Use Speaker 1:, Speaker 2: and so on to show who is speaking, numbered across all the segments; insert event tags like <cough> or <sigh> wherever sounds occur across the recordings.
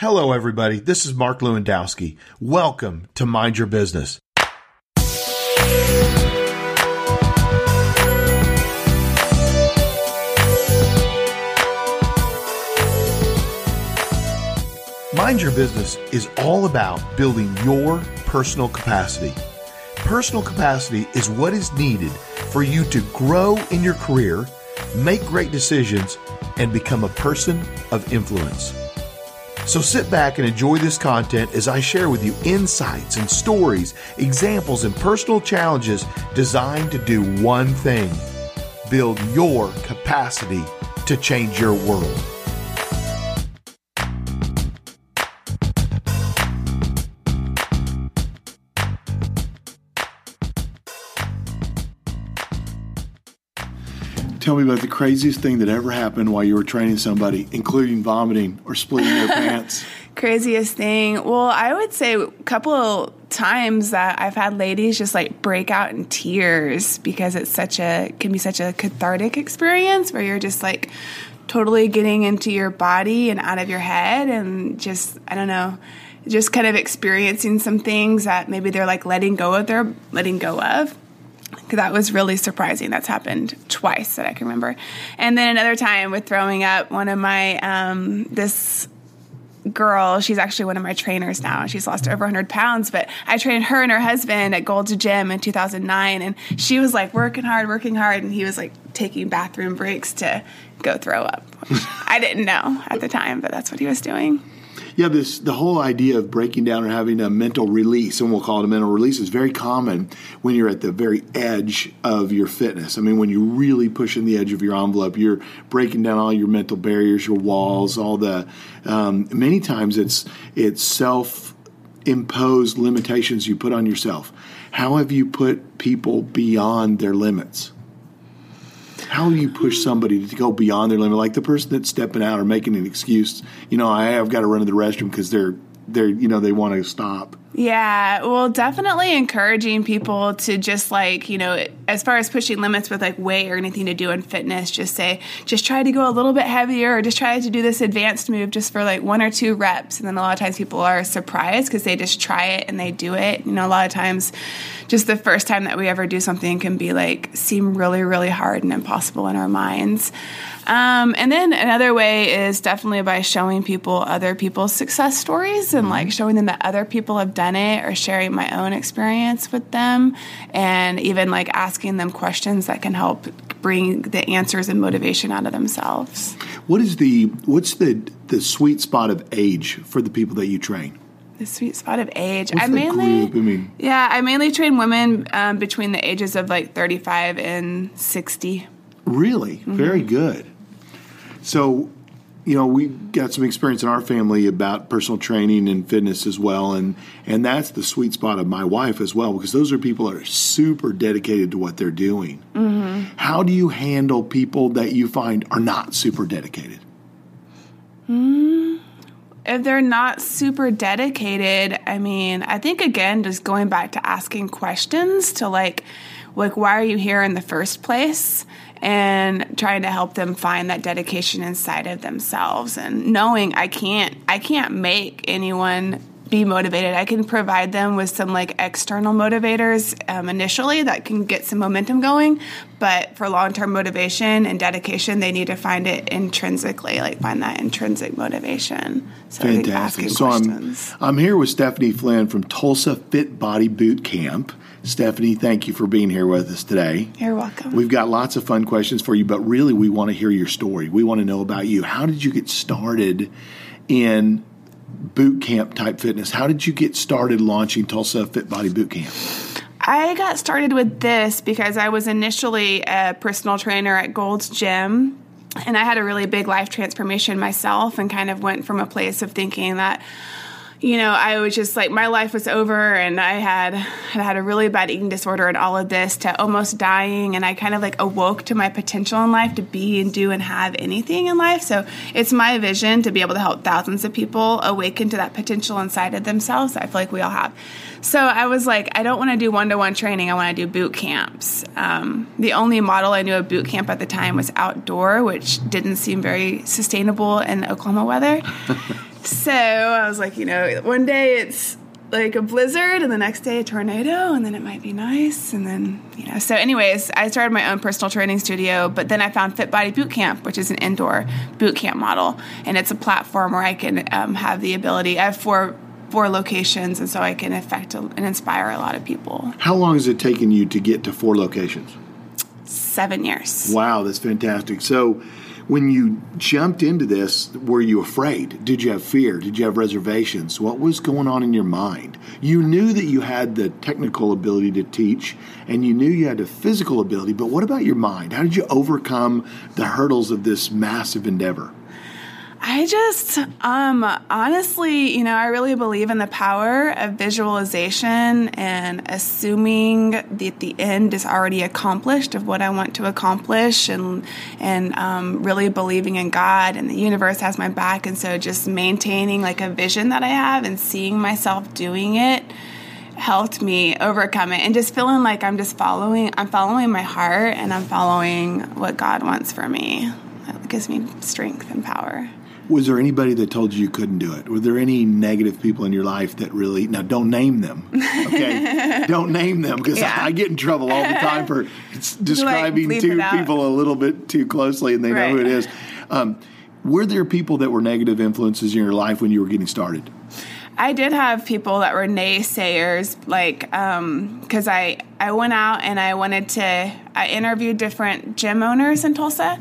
Speaker 1: Hello, everybody. This is Mark Lewandowski. Welcome to Mind Your Business. Mind Your Business is all about building your personal capacity. Personal capacity is what is needed for you to grow in your career, make great decisions, and become a person of influence. So sit back and enjoy this content as I share with you insights and stories, examples, and personal challenges designed to do one thing build your capacity to change your world.
Speaker 2: Tell me about the craziest thing that ever happened while you were training somebody, including vomiting or splitting their <laughs> pants.
Speaker 3: Craziest thing. Well, I would say a couple times that I've had ladies just like break out in tears because it's such a can be such a cathartic experience where you're just like totally getting into your body and out of your head and just I don't know just kind of experiencing some things that maybe they're like letting go of their letting go of that was really surprising. That's happened twice that I can remember. And then another time with throwing up, one of my, um, this girl, she's actually one of my trainers now. She's lost over 100 pounds, but I trained her and her husband at Gold's Gym in 2009. And she was like working hard, working hard. And he was like taking bathroom breaks to go throw up. I didn't know at the time, but that's what he was doing
Speaker 2: yeah, this the whole idea of breaking down or having a mental release, and we'll call it a mental release, is very common when you're at the very edge of your fitness. I mean, when you're really pushing the edge of your envelope, you're breaking down all your mental barriers, your walls, all the. Um, many times, it's it's self imposed limitations you put on yourself. How have you put people beyond their limits? How do you push somebody to go beyond their limit? Like the person that's stepping out or making an excuse, you know, I have got to run to the restroom because they're they're you know they want to stop.
Speaker 3: Yeah, well, definitely encouraging people to just like, you know, as far as pushing limits with like weight or anything to do in fitness, just say, just try to go a little bit heavier or just try to do this advanced move just for like one or two reps. And then a lot of times people are surprised because they just try it and they do it. You know, a lot of times just the first time that we ever do something can be like seem really, really hard and impossible in our minds. Um, and then another way is definitely by showing people other people's success stories and like showing them that other people have done it or sharing my own experience with them and even like asking them questions that can help bring the answers and motivation out of themselves.
Speaker 2: What is the what's the the sweet spot of age for the people that you train?
Speaker 3: The sweet spot of age.
Speaker 2: What's
Speaker 3: I mainly,
Speaker 2: group? I mean,
Speaker 3: yeah, I mainly train women um, between the ages of like thirty-five and sixty.
Speaker 2: Really, mm-hmm. very good. So, you know, we got some experience in our family about personal training and fitness as well, and and that's the sweet spot of my wife as well because those are people that are super dedicated to what they're doing. Mm-hmm. How do you handle people that you find are not super dedicated?
Speaker 3: Mm, if they're not super dedicated, I mean, I think again, just going back to asking questions to like, like, why are you here in the first place? and trying to help them find that dedication inside of themselves and knowing I can't I can't make anyone be motivated. I can provide them with some like external motivators um, initially that can get some momentum going, but for long term motivation and dedication, they need to find it intrinsically, like find that intrinsic motivation.
Speaker 2: So Fantastic. So I'm I'm here with Stephanie Flynn from Tulsa Fit Body Boot Camp. Stephanie, thank you for being here with us today.
Speaker 3: You're welcome.
Speaker 2: We've got lots of fun questions for you, but really we want to hear your story. We want to know about you. How did you get started in boot camp type fitness? How did you get started launching Tulsa Fit Body Boot Camp?
Speaker 3: I got started with this because I was initially a personal trainer at Gold's Gym and I had a really big life transformation myself and kind of went from a place of thinking that you know, I was just like my life was over and I had had had a really bad eating disorder and all of this to almost dying and I kind of like awoke to my potential in life to be and do and have anything in life. So it's my vision to be able to help thousands of people awaken to that potential inside of themselves. I feel like we all have. So I was like, I don't want to do one to one training. I want to do boot camps. Um, the only model I knew of boot camp at the time was outdoor, which didn't seem very sustainable in Oklahoma weather. <laughs> So I was like, you know, one day it's like a blizzard and the next day a tornado and then it might be nice and then you know so anyways i started my own personal training studio but then i found fit body boot camp which is an indoor boot camp model and it's a platform where i can um, have the ability i have four four locations and so i can affect and inspire a lot of people
Speaker 2: How long has it taken you to get to four locations?
Speaker 3: seven years
Speaker 2: Wow, that's fantastic. So, when you jumped into this, were you afraid? Did you have fear? Did you have reservations? What was going on in your mind? You knew that you had the technical ability to teach and you knew you had the physical ability, but what about your mind? How did you overcome the hurdles of this massive endeavor?
Speaker 3: I just, um, honestly, you know, I really believe in the power of visualization and assuming that the end is already accomplished of what I want to accomplish, and and um, really believing in God and the universe has my back, and so just maintaining like a vision that I have and seeing myself doing it helped me overcome it and just feeling like I'm just following I'm following my heart and I'm following what God wants for me. That gives me strength and power.
Speaker 2: Was there anybody that told you you couldn't do it? Were there any negative people in your life that really, now don't name them, okay? <laughs> don't name them because
Speaker 3: Yeah.
Speaker 2: I get in trouble all the time for <laughs> describing two people a little bit too closely and they know who it is. Um, were there people that were negative influences in your life when you were getting started?
Speaker 3: I did have people that were naysayers, like, because I I went out and I wanted to I interviewed different gym owners in Tulsa,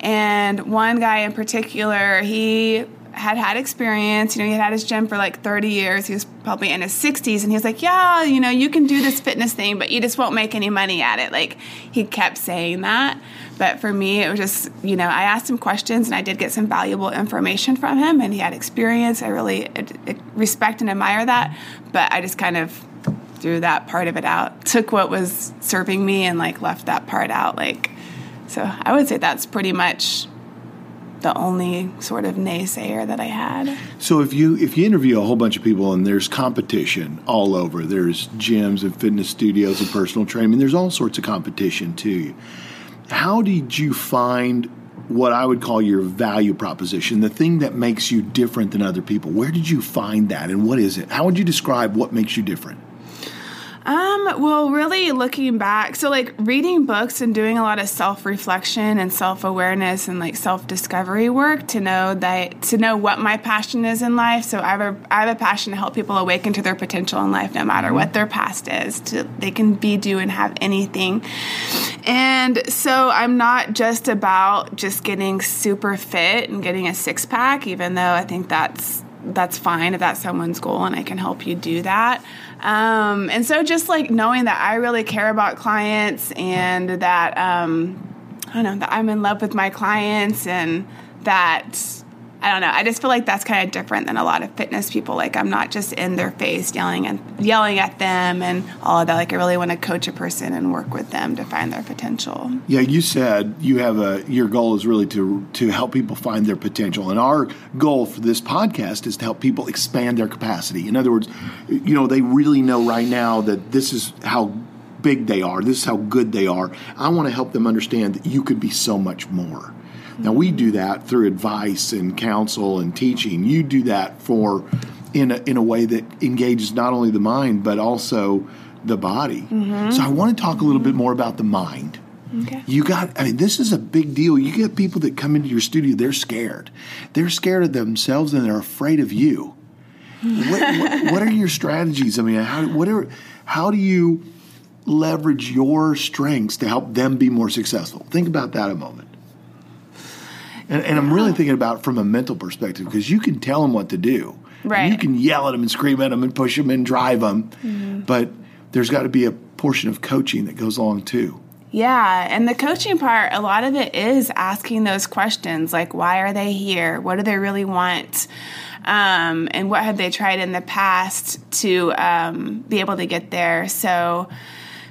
Speaker 3: and one guy in particular, he had had experience. You know, he had had his gym for like 30 years. He was probably in his 60s, and he was like, "Yeah, you know, you can do this fitness thing, but you just won't make any money at it." Like he kept saying that. But for me, it was just, you know, I asked him questions and I did get some valuable information from him, and he had experience. I really respect and admire that. But I just kind of threw that part of it out, took what was serving me, and like left that part out. Like, so I would say that's pretty much the only sort of naysayer that I had.
Speaker 2: So if you if you interview a whole bunch of people and there's competition all over, there's gyms and fitness studios and personal training, there's all sorts of competition too. How did you find what I would call your value proposition, the thing that makes you different than other people? Where did you find that and what is it? How would you describe what makes you different?
Speaker 3: Um, well, really looking back, so like reading books and doing a lot of self reflection and self awareness and like self discovery work to know that to know what my passion is in life. So I have a I have a passion to help people awaken to their potential in life, no matter what their past is. To they can be, do, and have anything. And so I'm not just about just getting super fit and getting a six pack, even though I think that's that's fine if that's someone's goal and I can help you do that. Um, and so just like knowing that I really care about clients and that um, I don't know that I'm in love with my clients and that I don't know. I just feel like that's kind of different than a lot of fitness people. Like I'm not just in their face yelling and yelling at them and all of that. Like I really want to coach a person and work with them to find their potential.
Speaker 2: Yeah, you said you have a your goal is really to to help people find their potential, and our goal for this podcast is to help people expand their capacity. In other words, you know they really know right now that this is how big they are, this is how good they are. I want to help them understand that you could be so much more. Now we do that through advice and counsel and teaching. You do that for in a, in a way that engages not only the mind but also the body. Mm-hmm. So I want to talk a little bit more about the mind.
Speaker 3: Okay.
Speaker 2: You got, I mean, this is a big deal. You get people that come into your studio, they're scared. They're scared of themselves and they're afraid of you. <laughs> what, what, what are your strategies? I mean, how, what are, how do you leverage your strengths to help them be more successful? Think about that a moment. And, and I'm really thinking about it from a mental perspective because you can tell them what to do.
Speaker 3: Right.
Speaker 2: You can yell at them and scream at them and push them and drive them. But there's got to be a portion of coaching that goes along too.
Speaker 3: Yeah, and the coaching part, a lot of it is asking those questions like, why are they here? What do they really want? Um, and what have they tried in the past to um, be able to get there? So,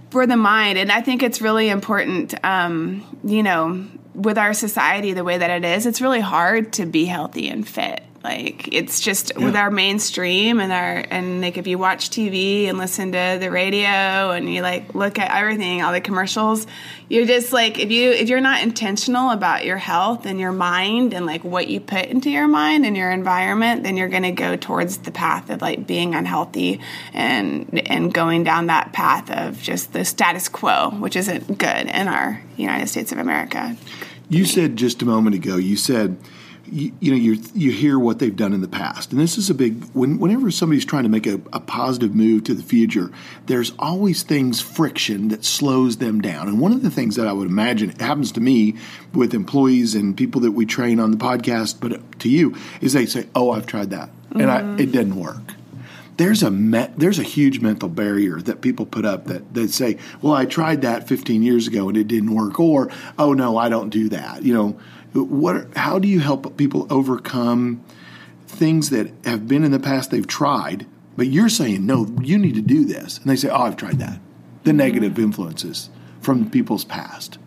Speaker 3: for the mind, and I think it's really important, um, you know, with our society the way that it is, it's really hard to be healthy and fit. Like it's just yeah. with our mainstream and our and like if you watch TV and listen to the radio and you like look at everything, all the commercials, you're just like if you if you're not intentional about your health and your mind and like what you put into your mind and your environment, then you're going to go towards the path of like being unhealthy and and going down that path of just the status quo, which isn't good in our United States of America.
Speaker 2: You said just a moment ago. You said you, you, know you you hear what they've done in the past, and this is a big. When, whenever somebody's trying to make a, a, positive move to the future, there's always things friction that slows them down. And one of the things that I would imagine happens to me with employees and people that we train on the podcast, but to you is they say, "Oh, I've tried that, mm-hmm. and I, mm-hmm. it didn't work." There's a me- there's a huge mental barrier that people put up that they say, "Well, I tried that 15 years ago and it didn't work," or "Oh no, I don't do that." You know what? How do you help people overcome things that have been in the past they've tried, but you're saying no, you need to do this, and they say, "Oh, I've tried that." The mm-hmm. negative influences from people's past.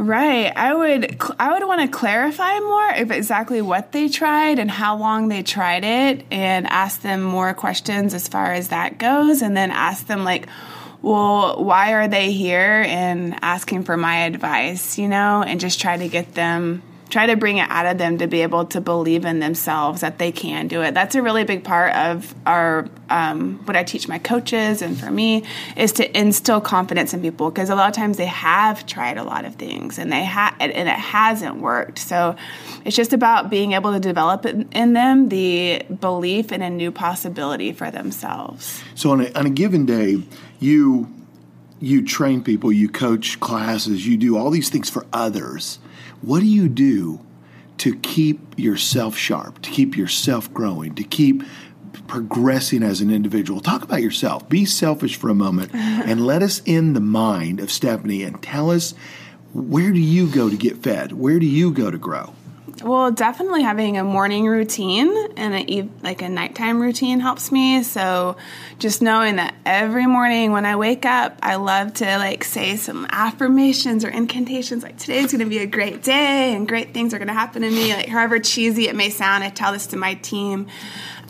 Speaker 3: Right. I would I would want to clarify more of exactly what they tried and how long they tried it and ask them more questions as far as that goes and then ask them like well, why are they here and asking for my advice, you know, and just try to get them try to bring it out of them to be able to believe in themselves that they can do it. That's a really big part of our um, what I teach my coaches and for me is to instill confidence in people because a lot of times they have tried a lot of things and they have and it hasn't worked. So it's just about being able to develop in them the belief in a new possibility for themselves.
Speaker 2: So on a, on a given day, you you train people, you coach classes, you do all these things for others what do you do to keep yourself sharp, to keep yourself growing, to keep progressing as an individual? Talk about yourself. Be selfish for a moment <laughs> and let us in the mind of Stephanie and tell us where do you go to get fed? Where do you go to grow?
Speaker 3: Well, definitely having a morning routine and a, like a nighttime routine helps me. So, just knowing that every morning when I wake up, I love to like say some affirmations or incantations like today's going to be a great day and great things are going to happen to me. Like however cheesy it may sound, I tell this to my team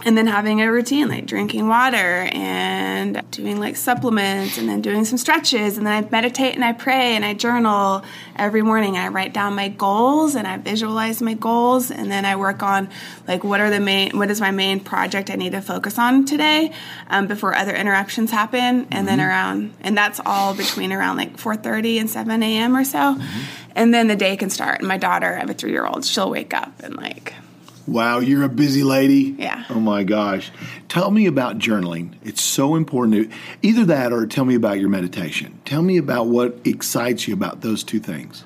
Speaker 3: and then having a routine like drinking water and doing like supplements and then doing some stretches and then I meditate and I pray and I journal every morning I write down my goals and I visualize my goals and then I work on like what are the main what is my main project I need to focus on today um, before other interruptions happen and mm-hmm. then around and that's all between around like 4:30 and 7 a.m. or so mm-hmm. and then the day can start and my daughter I have a three year old she'll wake up and like
Speaker 2: Wow, you're a busy lady.
Speaker 3: Yeah.
Speaker 2: Oh my gosh. Tell me about journaling. It's so important. To, either that or tell me about your meditation. Tell me about what excites you about those two things.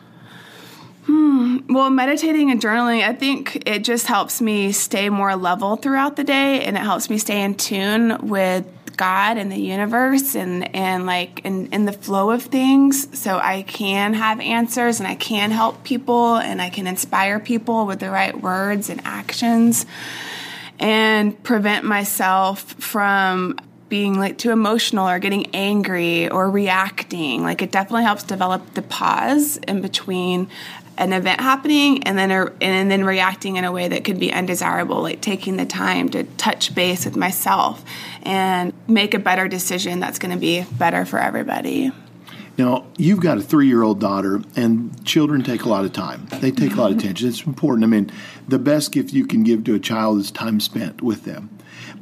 Speaker 3: Hmm. Well, meditating and journaling, I think it just helps me stay more level throughout the day and it helps me stay in tune with God and the universe and, and like in, in the flow of things so I can have answers and I can help people and I can inspire people with the right words and actions and prevent myself from being like too emotional or getting angry or reacting. Like it definitely helps develop the pause in between an event happening and then and then reacting in a way that could be undesirable like taking the time to touch base with myself and make a better decision that's going to be better for everybody.
Speaker 2: Now you've got a three-year-old daughter and children take a lot of time. They take a lot of attention. It's important. I mean the best gift you can give to a child is time spent with them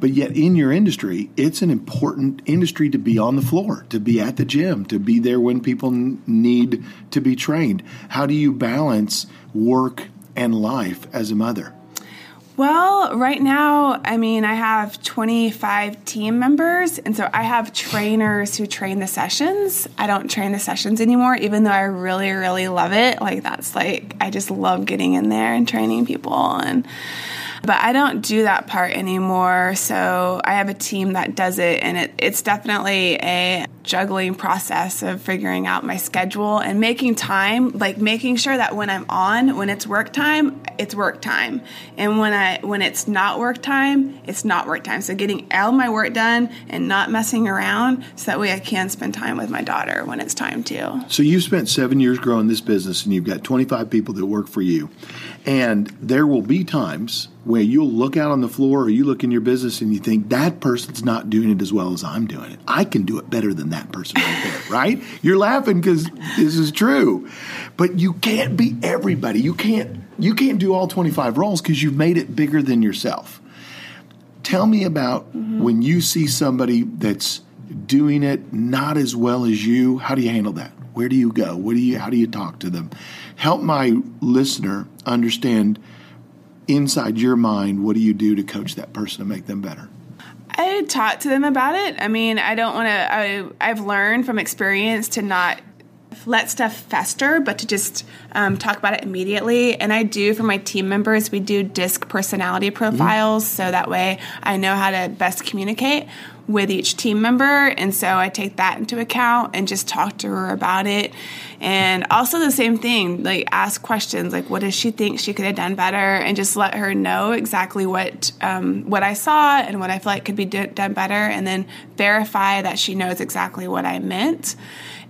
Speaker 2: but yet, in your industry, it's an important industry to be on the floor, to be at the gym, to be there when people need to be trained. How do you balance work and life as a mother?
Speaker 3: Well, right now, I mean, I have 25 team members, and so I have trainers who train the sessions. I don't train the sessions anymore, even though I really, really love it. Like, that's like, I just love getting in there and training people. And but I don't do that part anymore. So I have a team that does it, and it, it's definitely a juggling process of figuring out my schedule and making time, like making sure that when I'm on, when it's work time, it's work time, and when I when it's not work time, it's not work time. So getting all my work done and not messing around, so that way I can spend time with my daughter when it's time to.
Speaker 2: So you've spent seven years growing this business, and you've got 25 people that work for you, and there will be times where you'll look out on the floor or you look in your business and you think that person's not doing it as well as I'm doing it. I can do it better than that person right there, <laughs> right? You're laughing because this is true. But you can't be everybody. You can't you can't do all 25 roles because you've made it bigger than yourself. Tell me about mm-hmm. when you see somebody that's doing it not as well as you, how do you handle that? Where do you go? What do you how do you talk to them? Help my listener understand inside your mind, what do you do to coach that person to make them better?
Speaker 3: I talk to them about it. I mean, I don't want to. I've learned from experience to not let stuff fester, but to just um, talk about it immediately. And I do for my team members, we do DISC personality profiles, mm-hmm. so that way I know how to best communicate with each team member. And so I take that into account and just talk to her about it. And also the same thing, like ask questions like, what does she think she could have done better? And just let her know exactly what um, what I saw and what I feel like could be do- done better, and then verify that she knows exactly what I meant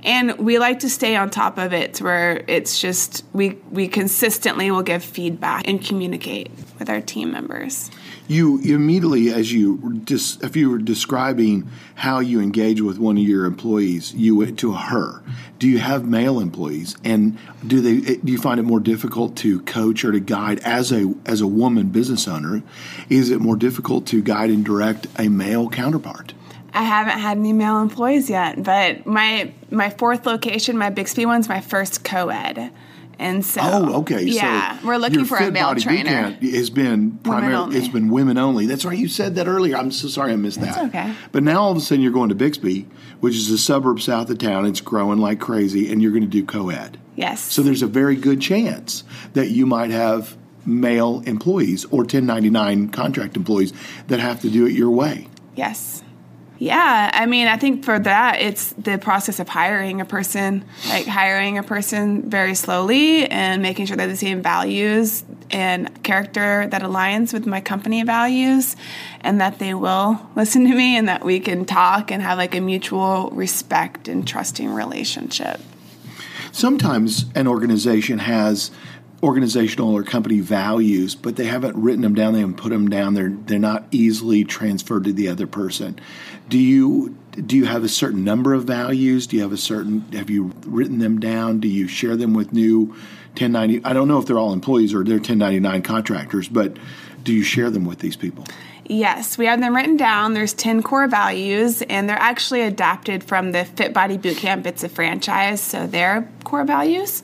Speaker 3: and we like to stay on top of it where it's just we we consistently will give feedback and communicate with our team members
Speaker 2: you immediately as you just if you were describing how you engage with one of your employees you went to her. Do you have male employees? And do they eh, do you find it more difficult to coach or to guide as a as a woman business owner? Is it more difficult to guide and direct a male counterpart?
Speaker 3: I haven't had any male employees yet, but my my fourth location, my Bixby one's my first co-ed. And so,
Speaker 2: oh, okay,
Speaker 3: yeah, so we're looking for a male trainer.
Speaker 2: Has been primarily it's been women only. That's right. You said that earlier. I'm so sorry I missed
Speaker 3: That's
Speaker 2: that.
Speaker 3: Okay,
Speaker 2: but now all of a sudden you're going to Bixby, which is a suburb south of town. It's growing like crazy, and you're going to do co-ed.
Speaker 3: Yes.
Speaker 2: So there's a very good chance that you might have male employees or 1099 contract employees that have to do it your way.
Speaker 3: Yes. Yeah, I mean, I think for that, it's the process of hiring a person, like hiring a person very slowly and making sure they have the same values and character that aligns with my company values and that they will <laughs> listen to me and that we can talk and have like a mutual respect and trusting relationship.
Speaker 2: Sometimes an organization has organizational or company values, but they haven't written them down. They haven't put them down. They're they're not easily transferred to the other person. Do you do you have a certain number of values? Do you have a certain have you written them down? Do you share them with new 1090? I don't know if they're all employees or they're 1099 contractors, but do you share them with these people?
Speaker 3: Yes, we have them written down. There's 10 core values, and they're actually adapted from the Fit Body Bootcamp. It's a franchise, so they're core values.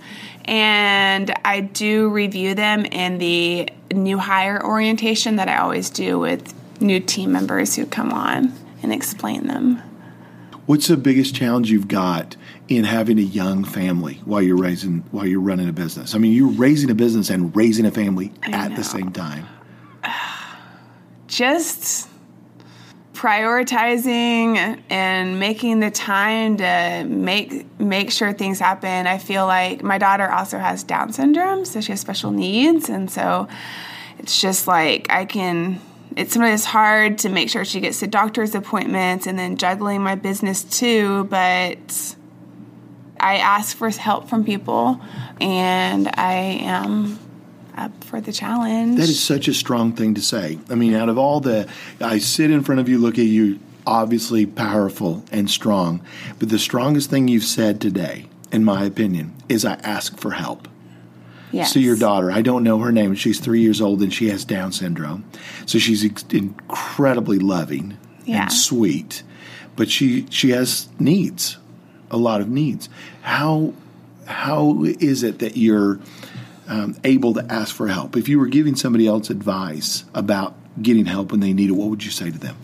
Speaker 3: And I do review them in the new hire orientation that I always do with new team members who come on and explain them.
Speaker 2: What's the biggest challenge you've got in having a young family while you're raising while you're running a business? I mean, you're raising a business and raising a family I at know. the same time. <sighs>
Speaker 3: Just prioritizing and making the time to make make sure things happen. I feel like my daughter also has Down syndrome, so she has special needs, and so it's just like I can it's sometimes hard to make sure she gets to doctor's appointments and then juggling my business too, but I ask for help from people and I am up for the challenge.
Speaker 2: That is such a strong thing to say. I mean, out of all the, I sit in front of you, look at you, obviously powerful and strong, but the strongest thing you've said today, in my opinion, is I ask for help.
Speaker 3: Yes.
Speaker 2: So your daughter, I don't know her name. She's three years old and she has Down syndrome. So she's incredibly loving
Speaker 3: yeah.
Speaker 2: and sweet, but she she has needs, a lot of needs. How how is it that you're um, able to ask for help? If you were giving somebody else advice about getting help when they need it, what would you say to them?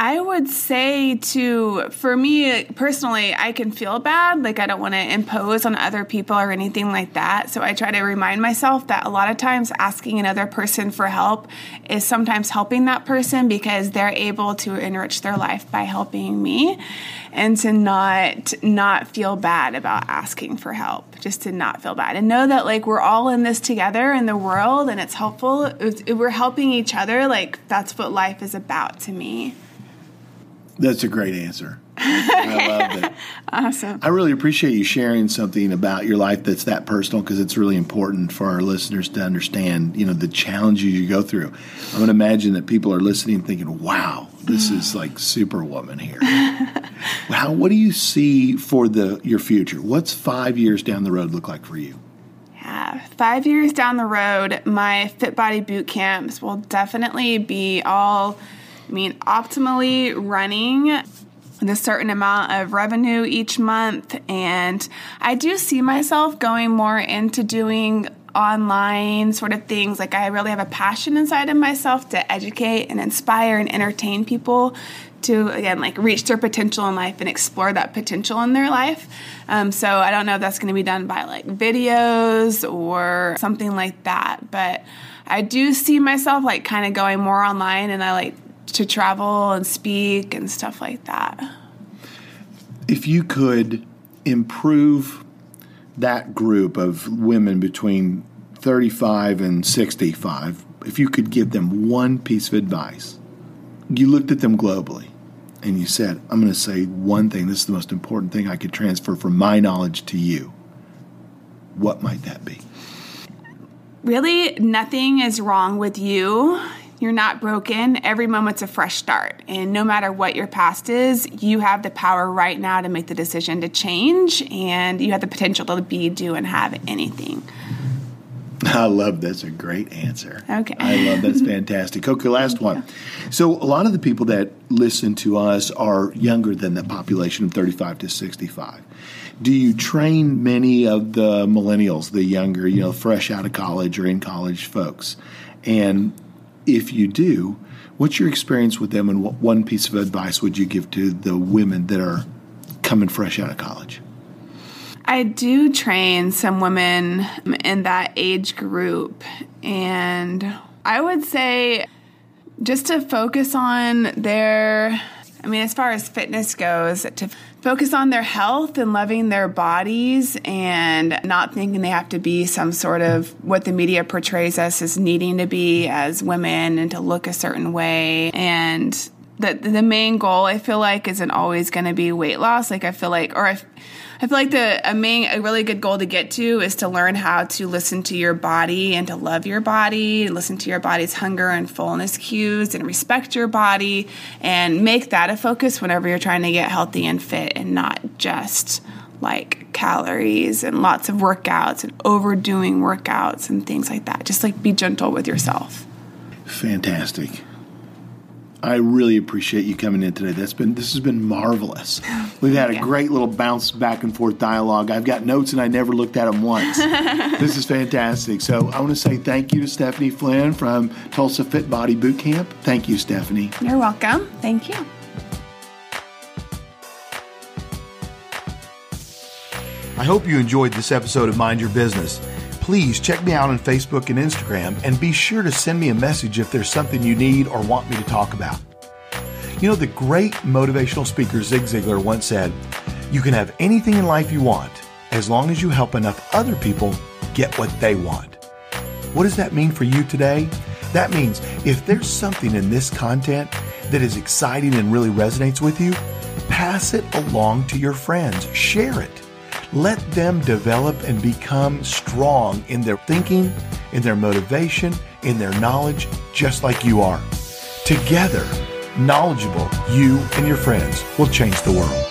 Speaker 3: I would say to, for me personally, I can feel bad. Like I don't want to impose on other people or anything like that. So I try to remind myself that a lot of times asking another person for help is sometimes helping that person because they're able to enrich their life by helping me and to not not feel bad about asking for help just to not feel bad and know that like we're all in this together in the world and it's helpful we're helping each other like that's what life is about to me
Speaker 2: that's a great answer. <laughs> I love it. <laughs>
Speaker 3: Awesome.
Speaker 2: I really appreciate you sharing something about your life that's that personal because it's really important for our listeners to understand, you know, the challenges you go through. I'm going to imagine that people are listening thinking, wow, this mm. is like superwoman here. <laughs> How, what do you see for the your future? What's five years down the road look like for you?
Speaker 3: Yeah, five years down the road, my Fit Body boot camps will definitely be all, I mean, optimally running a certain amount of revenue each month. And I do see myself going more into doing online sort of things. Like, I really have a passion inside of myself to educate and inspire and entertain people to again like reach their potential in life and explore that potential in their life um, so i don't know if that's going to be done by like videos or something like that but i do see myself like kind of going more online and i like to travel and speak and stuff like that
Speaker 2: if you could improve that group of women between 35 and 65 if you could give them one piece of advice you looked at them globally and you said, I'm going to say one thing, this is the most important thing I could transfer from my knowledge to you, what might that be?
Speaker 3: Really, nothing is wrong with you. You're not broken. Every moment's a fresh start. And no matter what your past is, you have the power right now to make the decision to change, and you have the potential to be, do, and have anything.
Speaker 2: I love that's a great answer.
Speaker 3: Okay.
Speaker 2: I love that's fantastic. Okay, <laughs> last one. So a lot of the people that listen to us are younger than the population of 35 to 65. Do you train many of the millennials, the younger, you know, fresh out of college or in college folks? And if you do, what's your experience with them and what one piece of advice would you give to the women that are coming fresh out of college?
Speaker 3: I do train some women in that age group, and I would say just to focus on their, I mean, as far as fitness goes, to focus on their health and loving their bodies and not thinking they have to be some sort of what the media portrays us as needing to be as women and to look a certain way. And that the main goal I feel like isn't always going to be weight loss. Like I feel like, or if I feel like the a main a really good goal to get to is to learn how to listen to your body and to love your body, listen to your body's hunger and fullness cues and respect your body and make that a focus whenever you're trying to get healthy and fit and not just like calories and lots of workouts and overdoing workouts and things like that. Just like be gentle with yourself.
Speaker 2: Fantastic. I really appreciate you coming in today. That's been this has been marvelous. <laughs> We've had a
Speaker 3: Yeah.
Speaker 2: great little bounce back and forth dialogue. I've got notes and I never looked at them once. <laughs> this is fantastic. So I want to say thank you to Stephanie Flynn from Tulsa Fit Body Boot Camp. Thank you, Stephanie.
Speaker 3: You're welcome. Thank you.
Speaker 1: I hope you enjoyed this episode of Mind Your Business. Please check me out on Facebook and Instagram and be sure to send me a message if there's something you need or want me to talk about. You know, the great motivational speaker Zig Ziglar once said, You can have anything in life you want as long as you help enough other people get what they want. What does that mean for you today? That means if there's something in this content that is exciting and really resonates with you, pass it along to your friends. Share it. Let them develop and become strong in their thinking, in their motivation, in their knowledge, just like you are. Together, knowledgeable, you and your friends will change the world.